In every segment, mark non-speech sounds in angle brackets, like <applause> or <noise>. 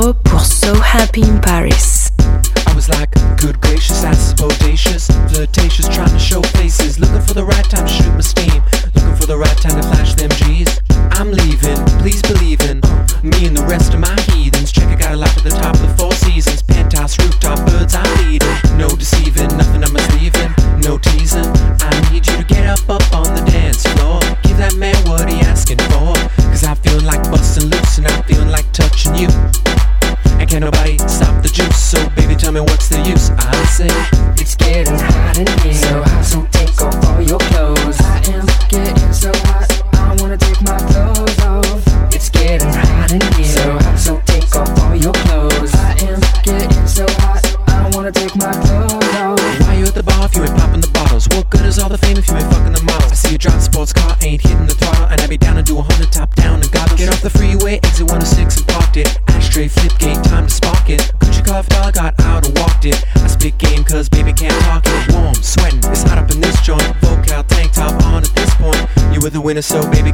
Pour So Happy in Paris. I was like, good gracious, that's bodacious, flirtatious, trying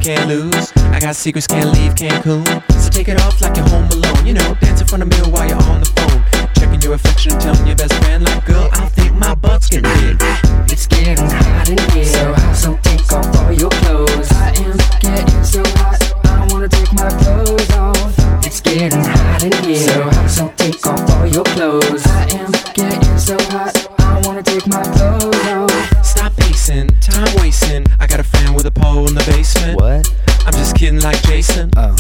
can't lose. I got secrets, can't leave Cancun. So take it off like you like Jason. Oh.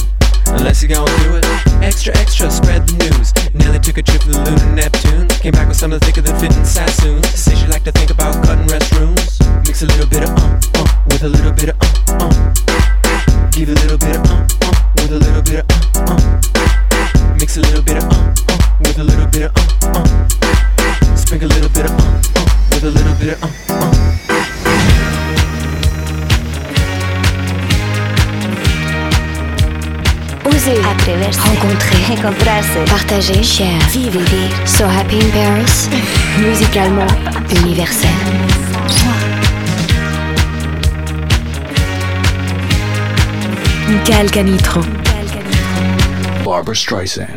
Unless you're going through it. Extra, extra, spread the news. Nelly took a trip to the moon and Neptune. Came back with something thicker than fitting Sassoons. Says she like to think about cutting restrooms. Mix a little bit of um, um, with a little bit of um, um. compresse, partager, share, vivre. So happy in Paris, <laughs> musicalement universel. Michael Canitro. Barbara Streisand.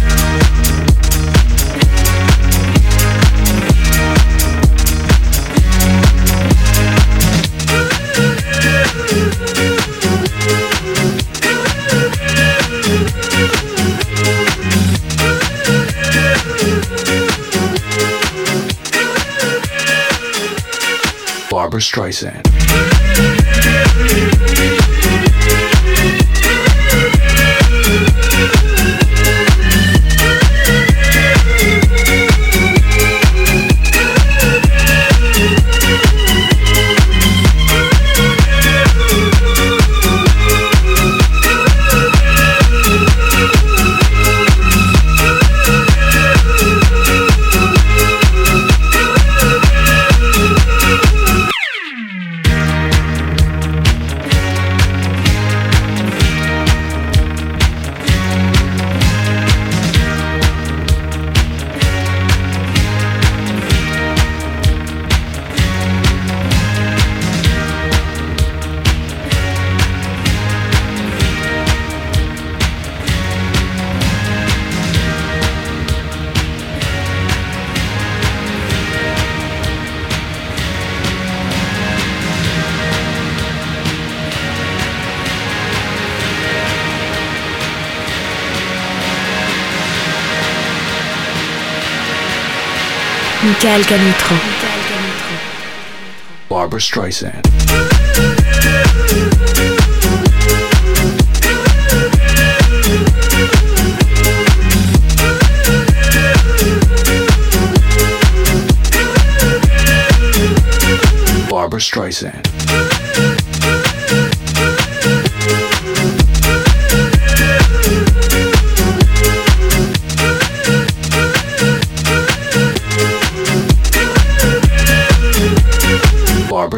Streisand. Michael Canitrot. Barbra Streisand. Barbra Streisand.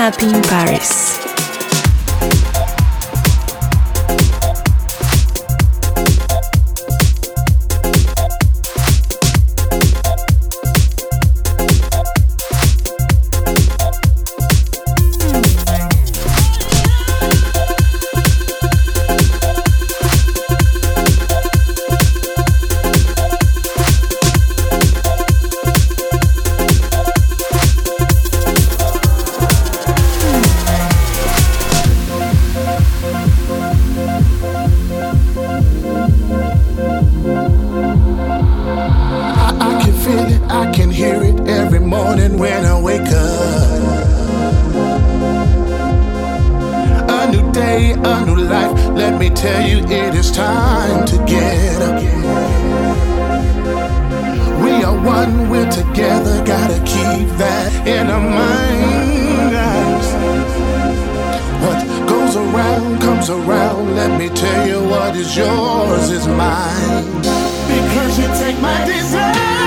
Happy life. Let me tell you, it is time to get up. We are one, we're together, gotta keep that in our minds. What goes around comes around. Let me tell you, what is yours is mine. Because you take my desire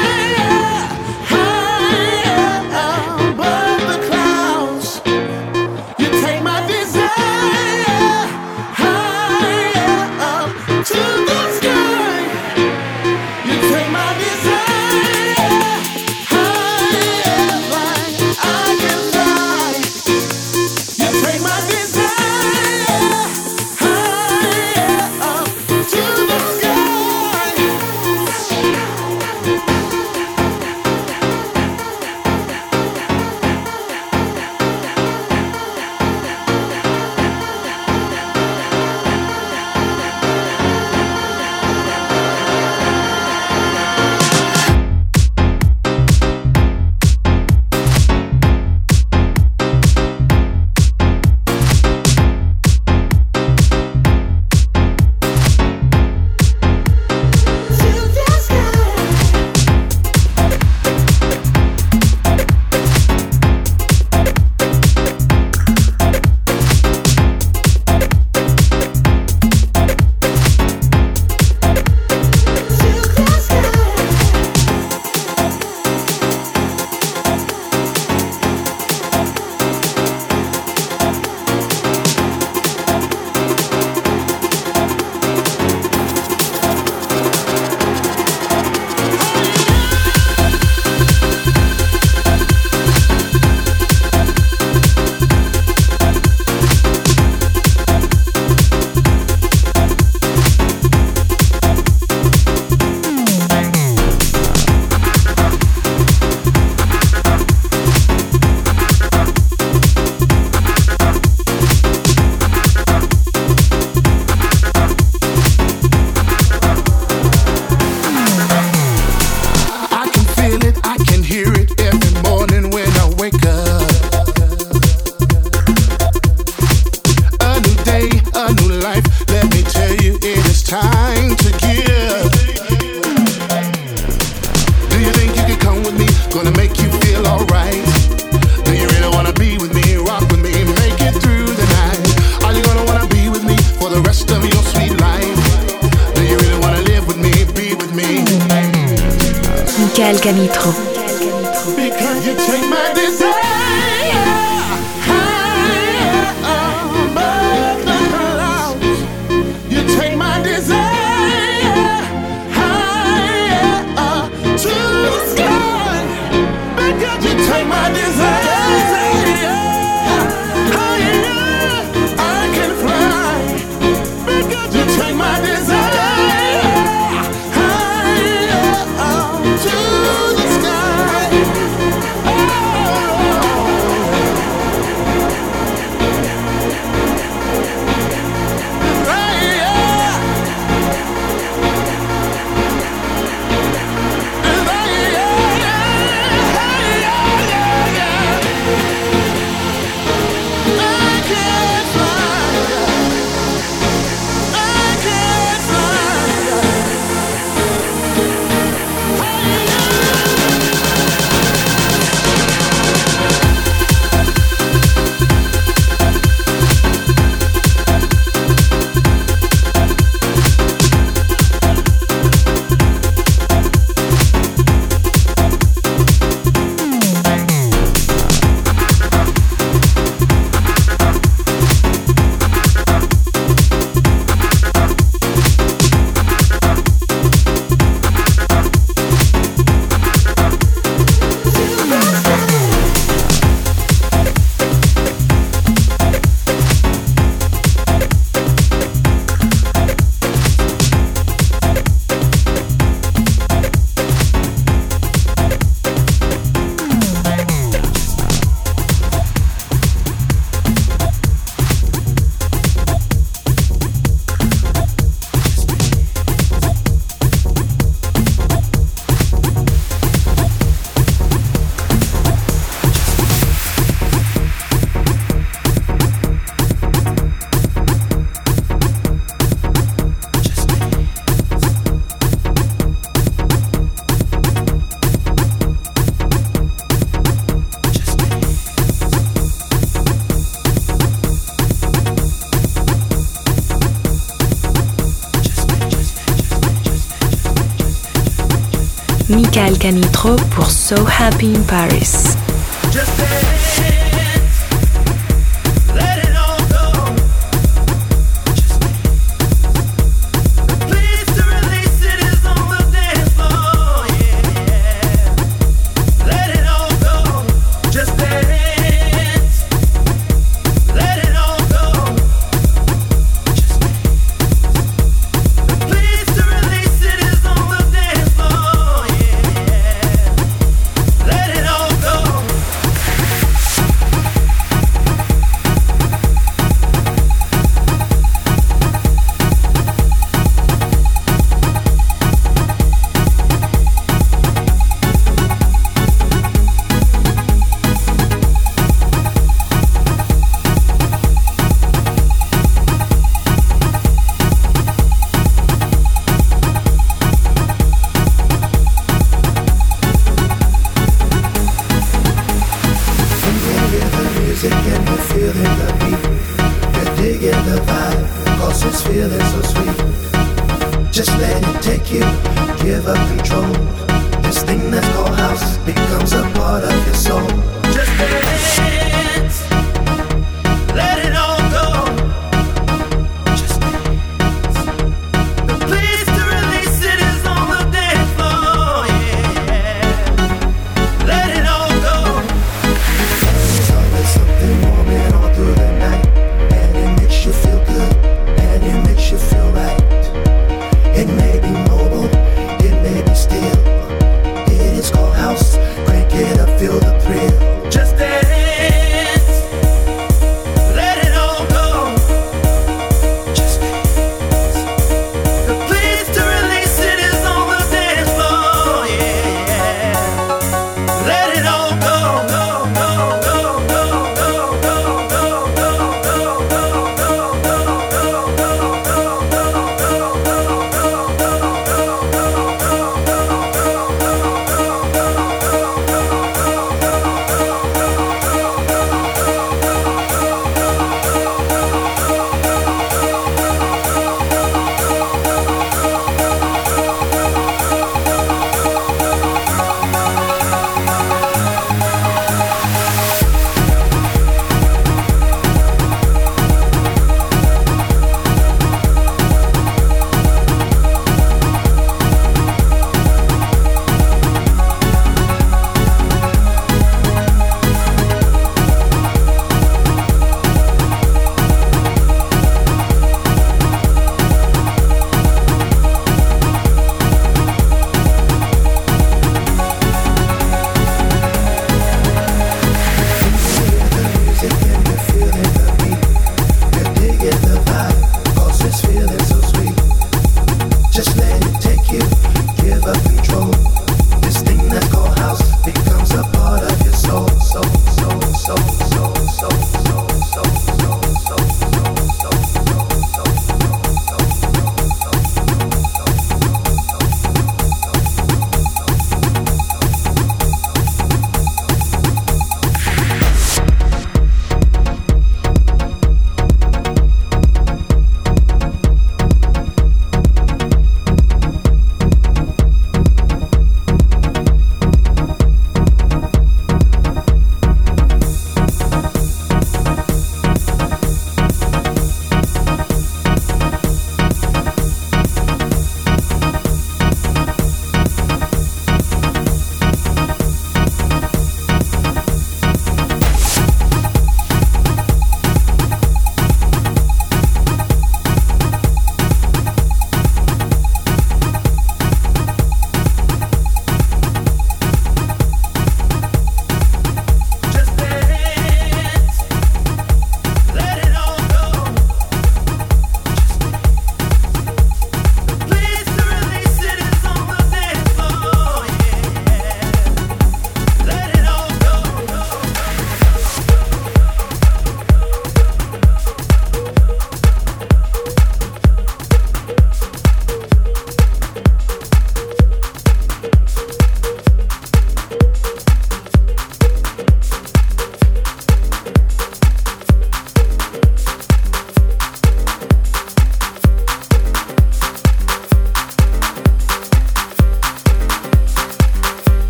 Pour So Happy in Paris.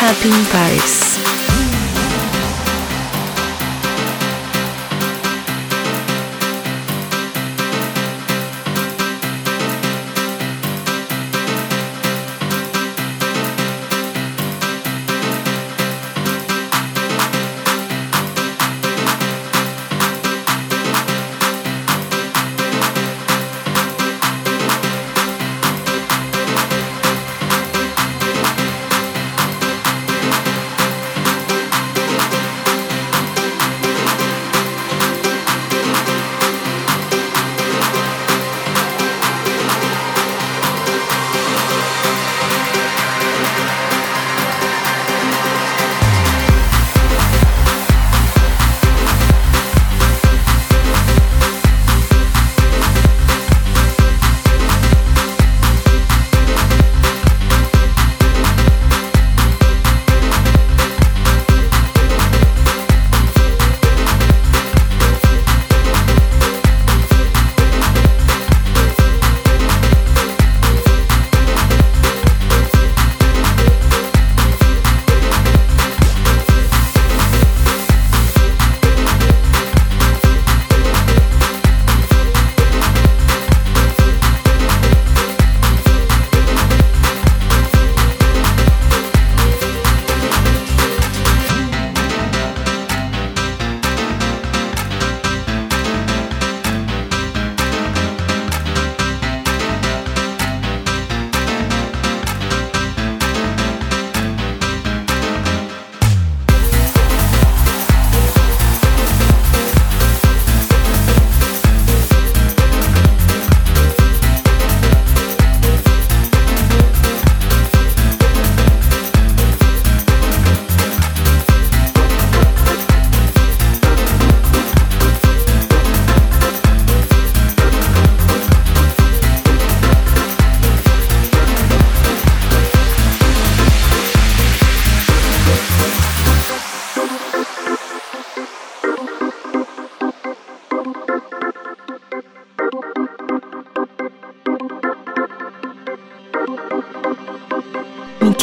Happy in Paris.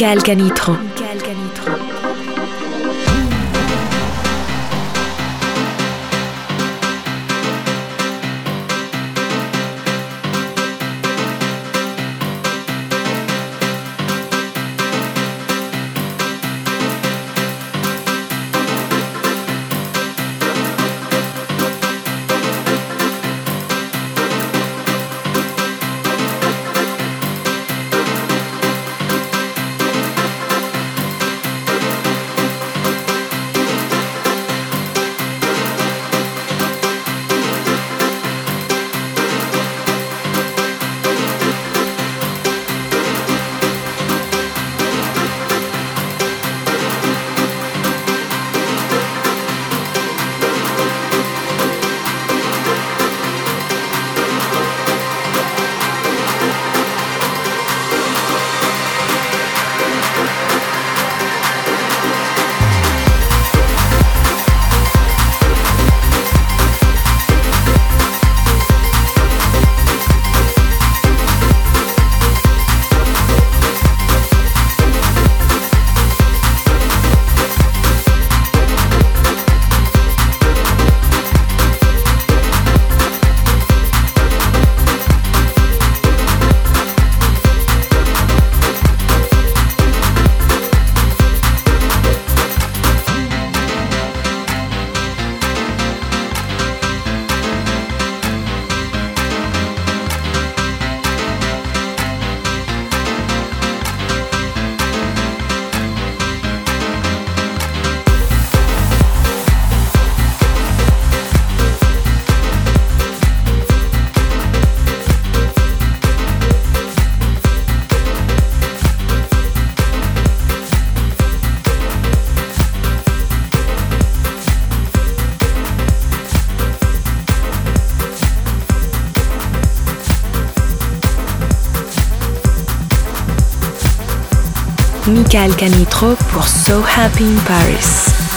Michael Canitro. Michael Canitro pour So Happy in Paris.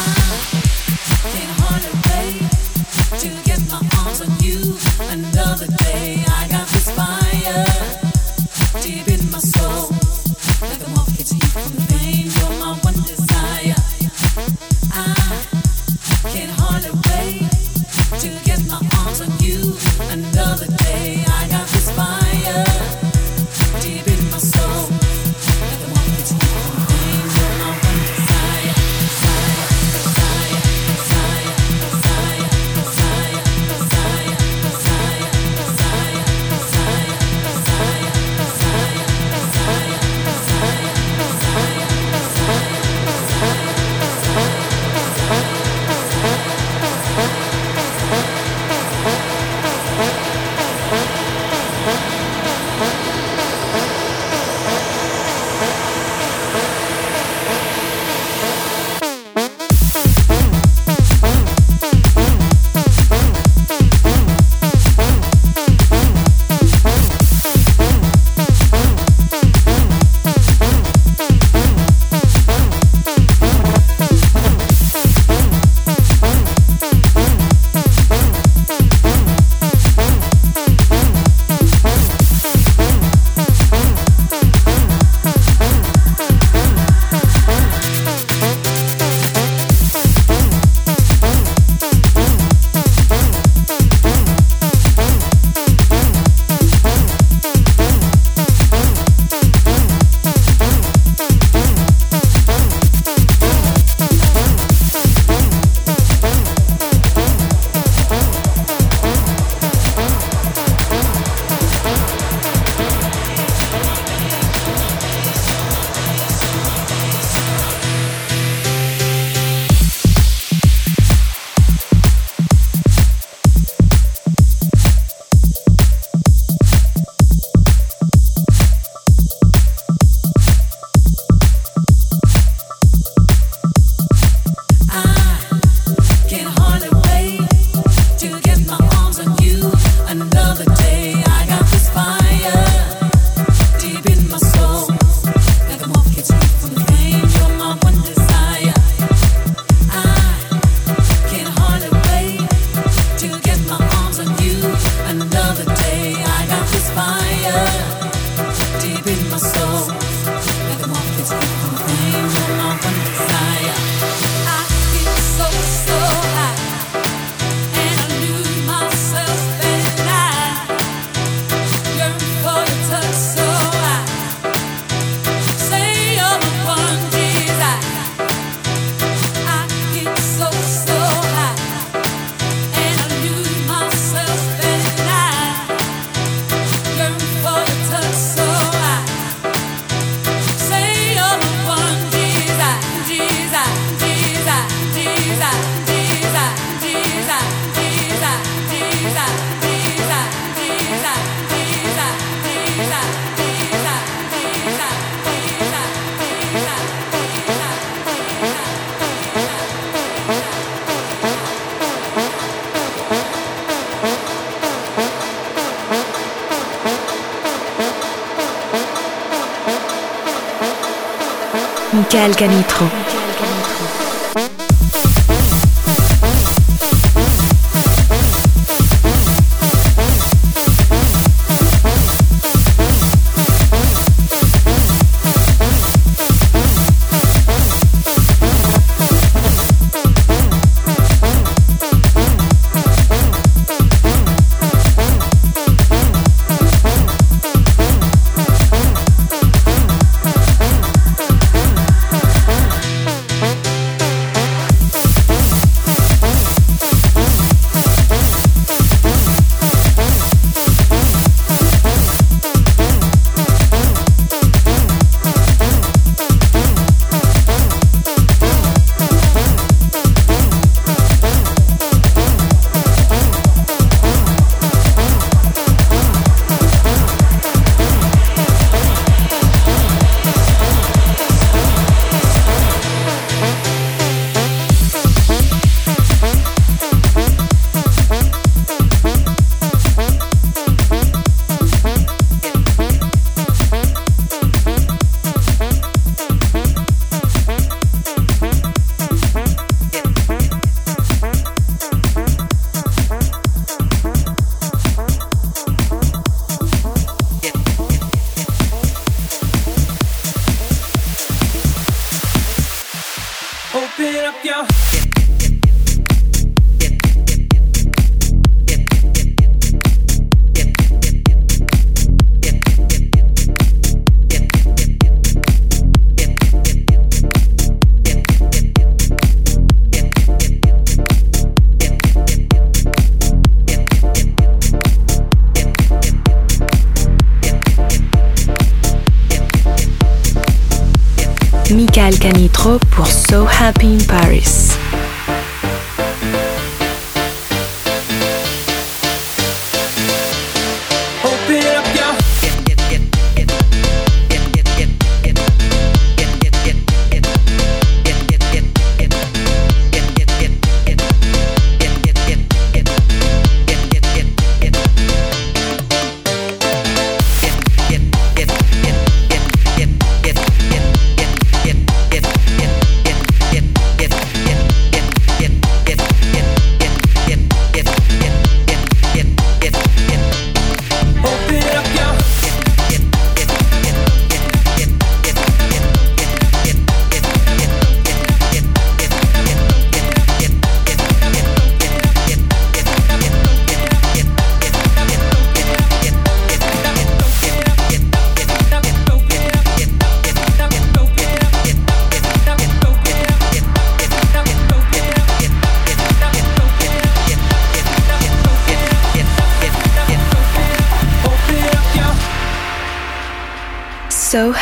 Alcanitro.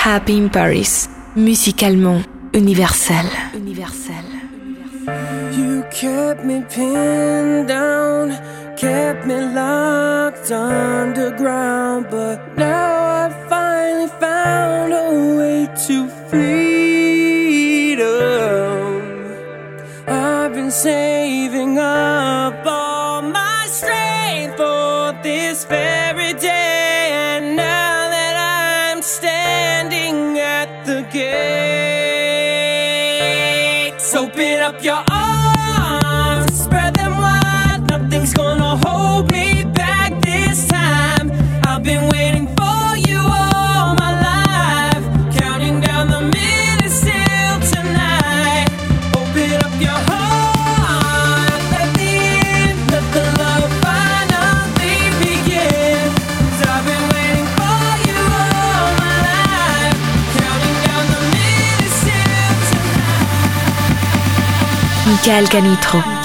Happy in Paris, musicalement universel. universel. You kept me pinned down, kept me locked underground, but now I finally found a way to freedom. I've been saying up your Michael Canitro.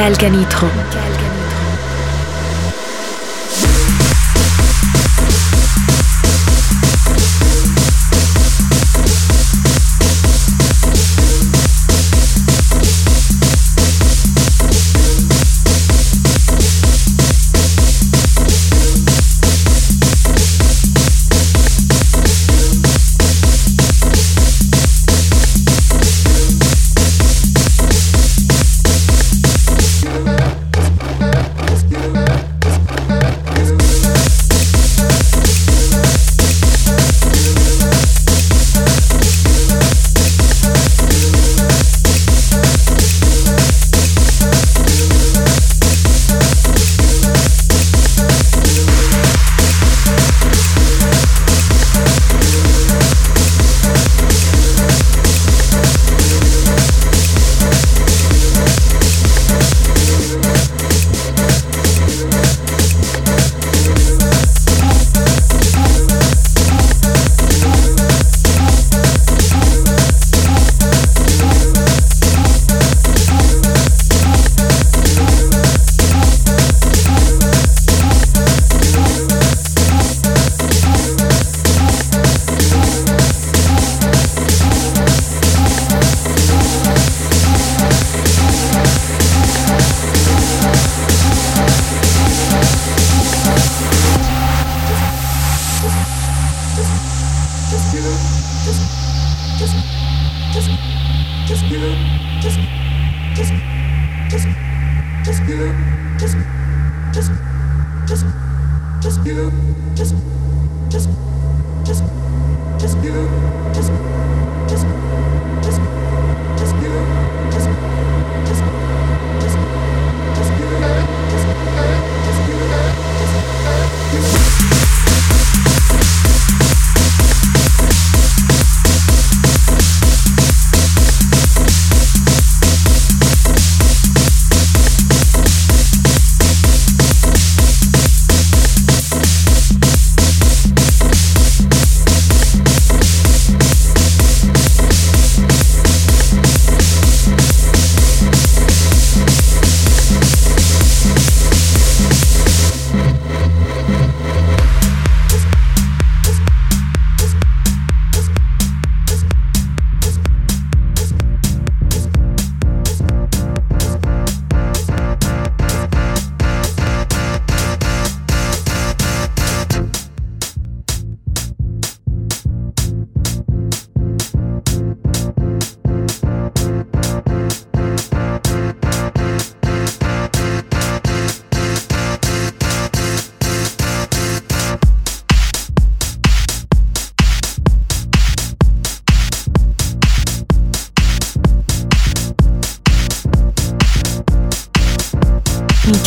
Michael Canitrot.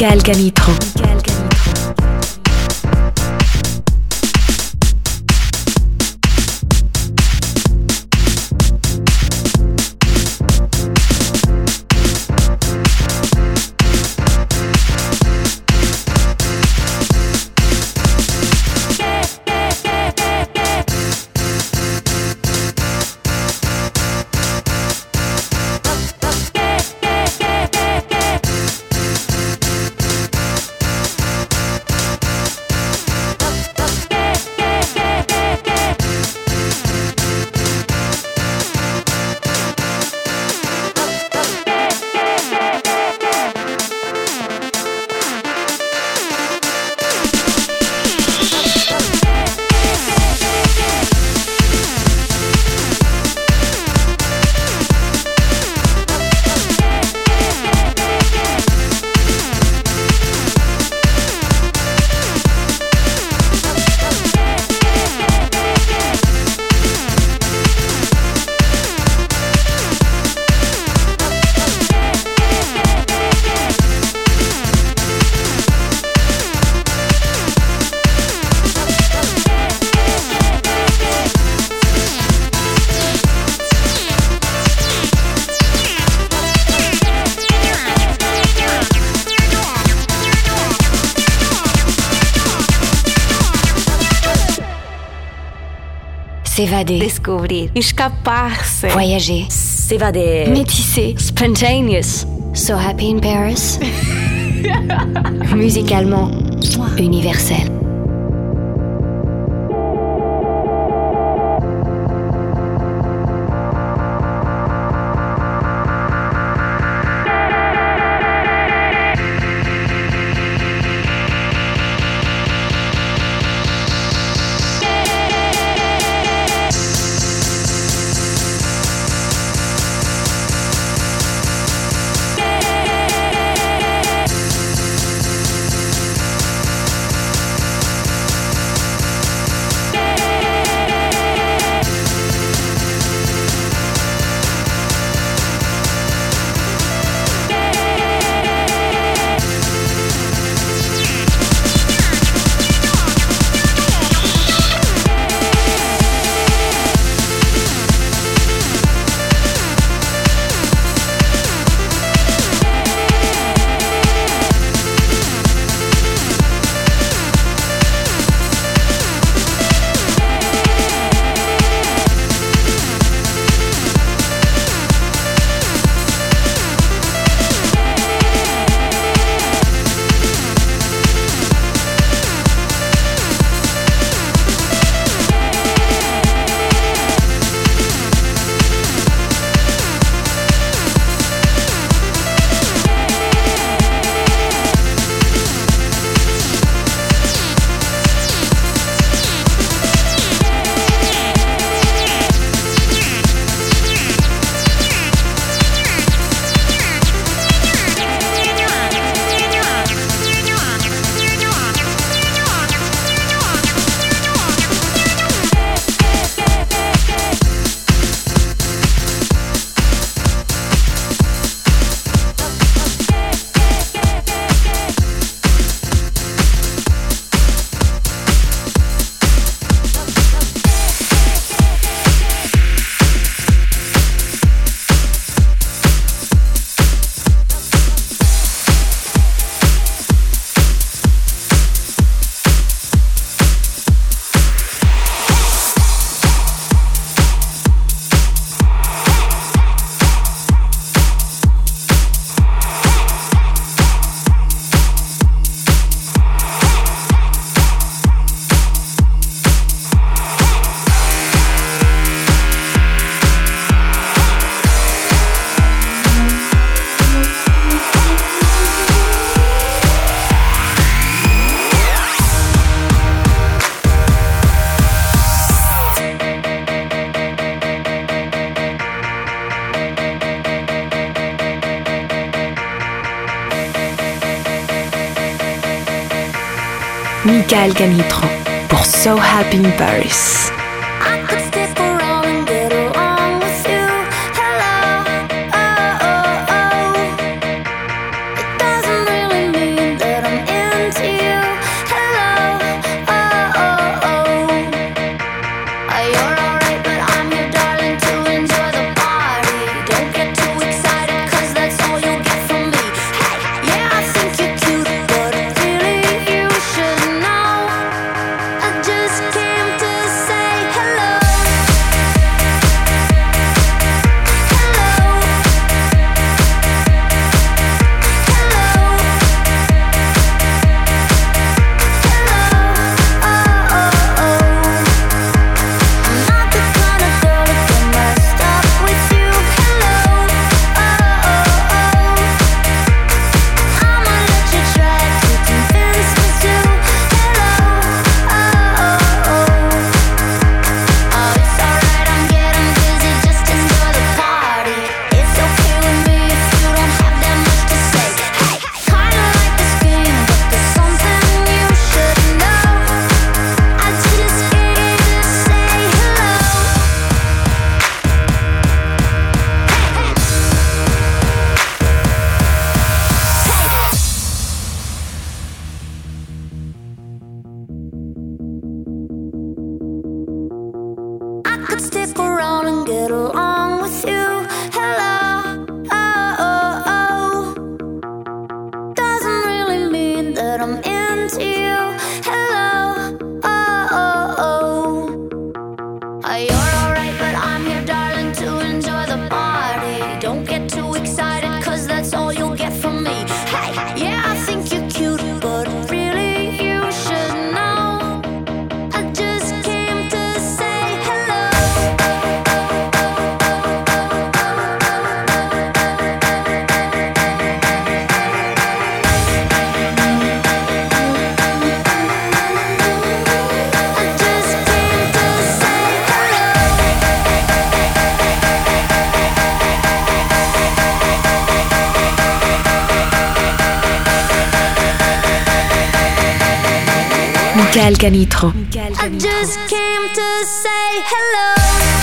Michael. S'évader. Descobrir. Escapar-se. Voyager. S'évader. Métisser. Spontaneous. So happy in Paris. <laughs> Musicalement universel. Michael Gamitran pour So Happy in Paris. I just came to say hello.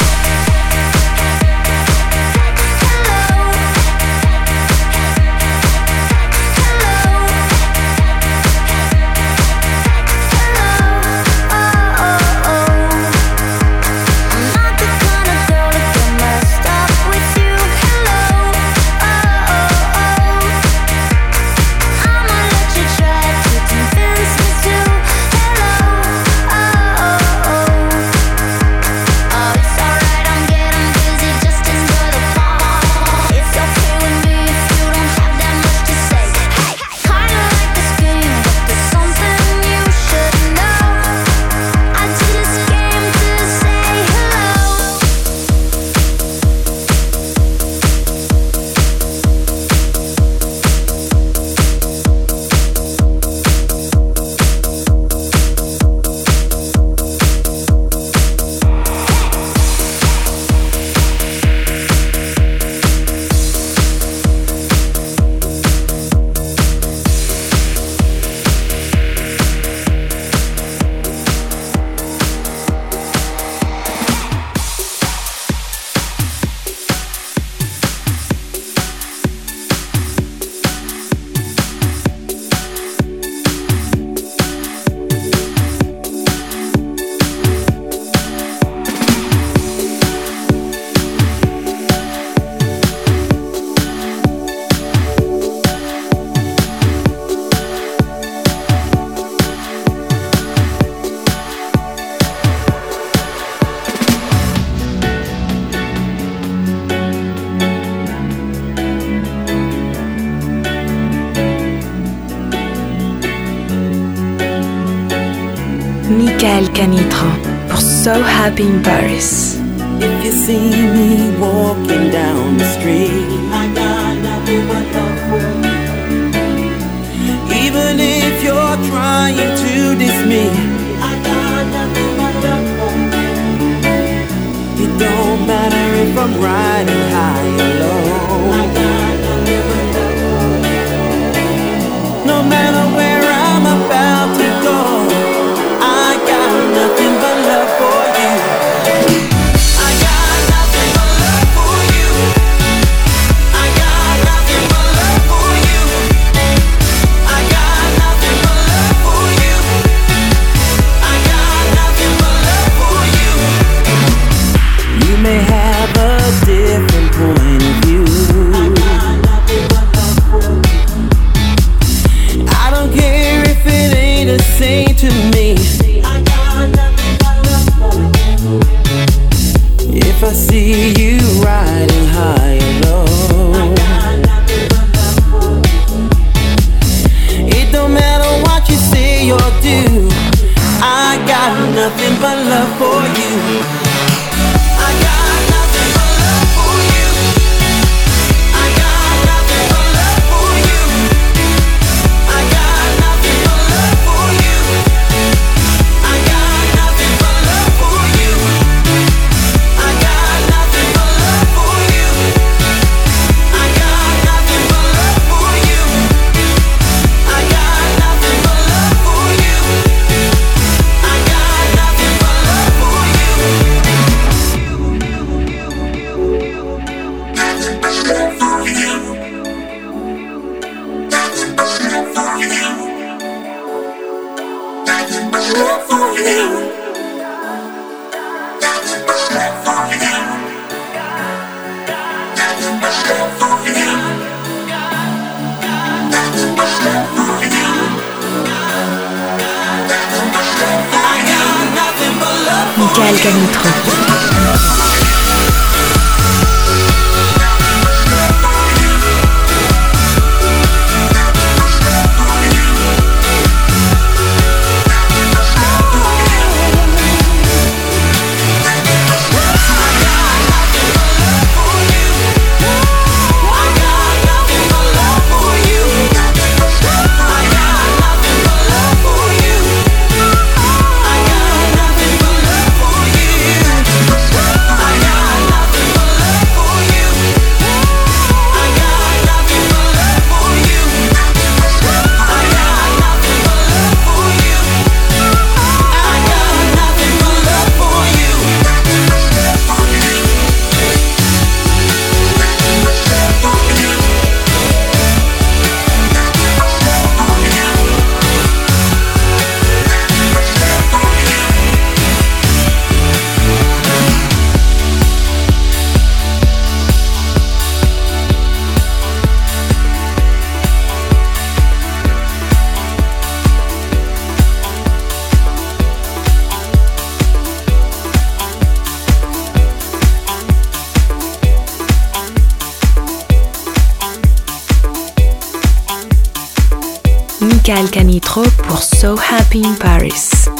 Michael Canitrot for So Happy in Paris. If you see me walking down the street, Even if you're trying to diss me, I got nothing but love It don't matter if I'm riding high or low. my love. Michael Canitro pour So Happy in Paris.